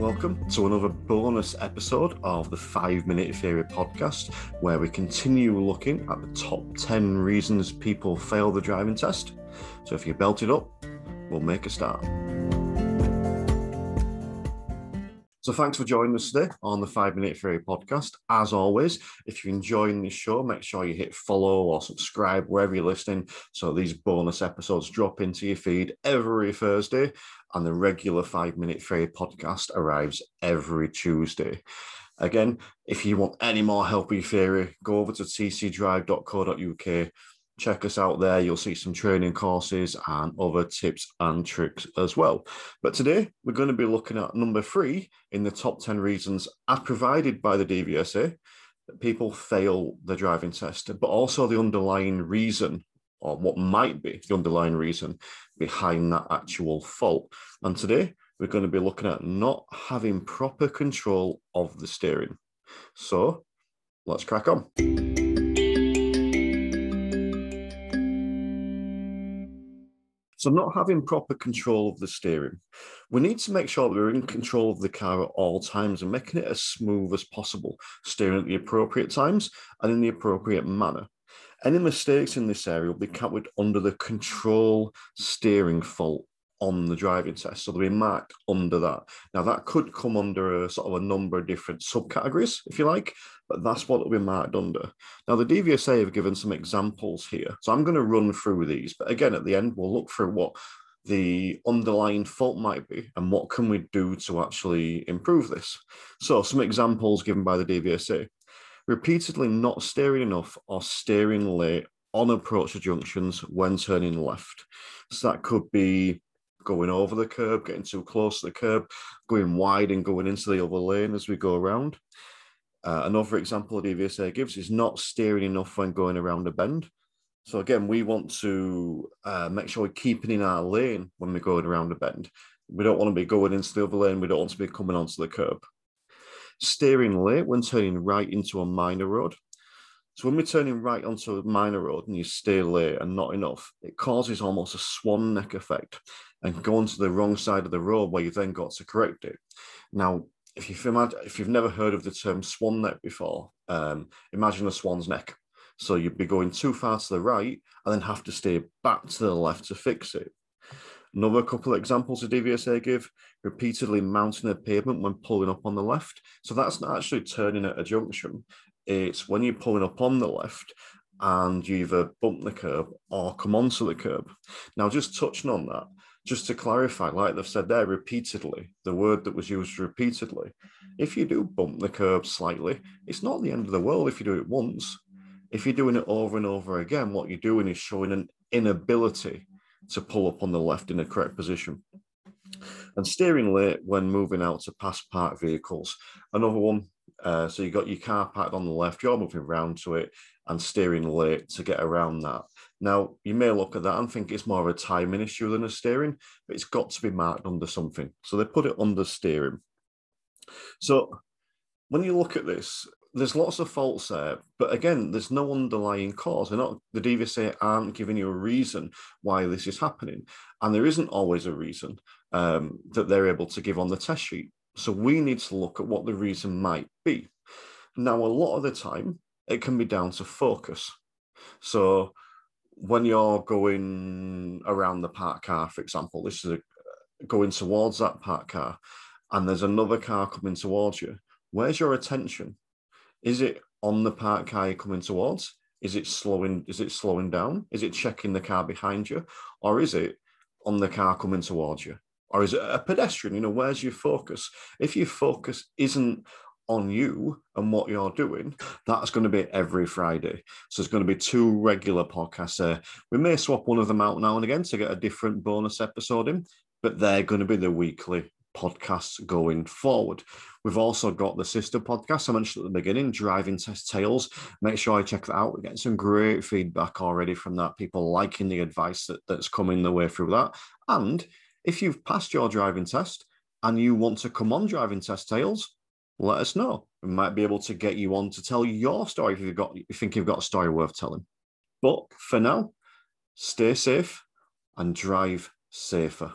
welcome to another bonus episode of the Five Minute Theory podcast, where we continue looking at the top 10 reasons people fail the driving test. So if you're belted up, we'll make a start. So thanks for joining us today on the Five Minute Theory podcast. As always, if you're enjoying this show, make sure you hit follow or subscribe wherever you're listening so these bonus episodes drop into your feed every Thursday and the regular Five Minute Theory podcast arrives every Tuesday. Again, if you want any more help with theory, go over to tcdrive.co.uk check us out there. You'll see some training courses and other tips and tricks as well. But today we're going to be looking at number three in the top 10 reasons as provided by the DVSA that people fail the driving test, but also the underlying reason or what might be the underlying reason behind that actual fault. And today we're going to be looking at not having proper control of the steering. So let's crack on. So, not having proper control of the steering, we need to make sure that we're in control of the car at all times and making it as smooth as possible, steering at the appropriate times and in the appropriate manner. Any mistakes in this area will be covered under the control steering fault on the driving test. So they'll be marked under that. Now, that could come under a sort of a number of different subcategories, if you like, but that's what it'll be marked under. Now, the DVSA have given some examples here. So I'm going to run through these, but again, at the end, we'll look through what the underlying fault might be and what can we do to actually improve this. So some examples given by the DVSA. Repeatedly not steering enough or steering late on approach to junctions when turning left. So that could be going over the curb, getting too close to the curb, going wide and going into the other lane as we go around. Uh, another example the DVSA gives is not steering enough when going around a bend. So again, we want to uh, make sure we're keeping in our lane when we're going around a bend. We don't want to be going into the other lane. We don't want to be coming onto the curb. Steering late when turning right into a minor road. So when we're turning right onto a minor road and you stay late and not enough, it causes almost a swan neck effect and go onto the wrong side of the road where you've then got to correct it. Now, if you've imagine, if you've never heard of the term swan neck before, um, imagine a swan's neck. So you'd be going too far to the right and then have to stay back to the left to fix it. Another couple of examples of DVSA give repeatedly mounting a pavement when pulling up on the left. So that's not actually turning at a junction. It's when you're pulling up on the left and you either uh, bump the curb or come onto the curb. Now, just touching on that, just to clarify, like they've said there repeatedly, the word that was used repeatedly, if you do bump the curb slightly, it's not the end of the world if you do it once. If you're doing it over and over again, what you're doing is showing an inability to pull up on the left in a correct position. And steering late when moving out to pass parked vehicles. Another one, uh, so you've got your car parked on the left, you're moving around to it and steering late to get around that. Now, you may look at that and think it's more of a timing issue than a steering, but it's got to be marked under something. So they put it under steering. So when you look at this, there's lots of faults there, but again, there's no underlying cause. They're not the DVSA aren't giving you a reason why this is happening, and there isn't always a reason um, that they're able to give on the test sheet. So we need to look at what the reason might be. Now, a lot of the time, it can be down to focus. So when you're going around the park car, for example, this is a, going towards that park car, and there's another car coming towards you. Where's your attention? Is it on the park car you're coming towards? Is it slowing? Is it slowing down? Is it checking the car behind you, or is it on the car coming towards you? Or is it a pedestrian? You know, where's your focus? If your focus isn't on you and what you're doing, that's going to be every Friday. So it's going to be two regular podcasts there. We may swap one of them out now and again to get a different bonus episode in, but they're going to be the weekly podcasts going forward. We've also got the sister podcast I mentioned at the beginning, Driving Test Tales. Make sure I check that out. We're getting some great feedback already from that. People liking the advice that, that's coming the way through that. And if you've passed your driving test and you want to come on Driving Test Tales, let us know. We might be able to get you on to tell your story if you've got you think you've got a story worth telling. But for now, stay safe and drive safer.